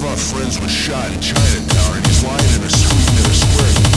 of our friends was shot in Chinatown and he's lying in a street in a square.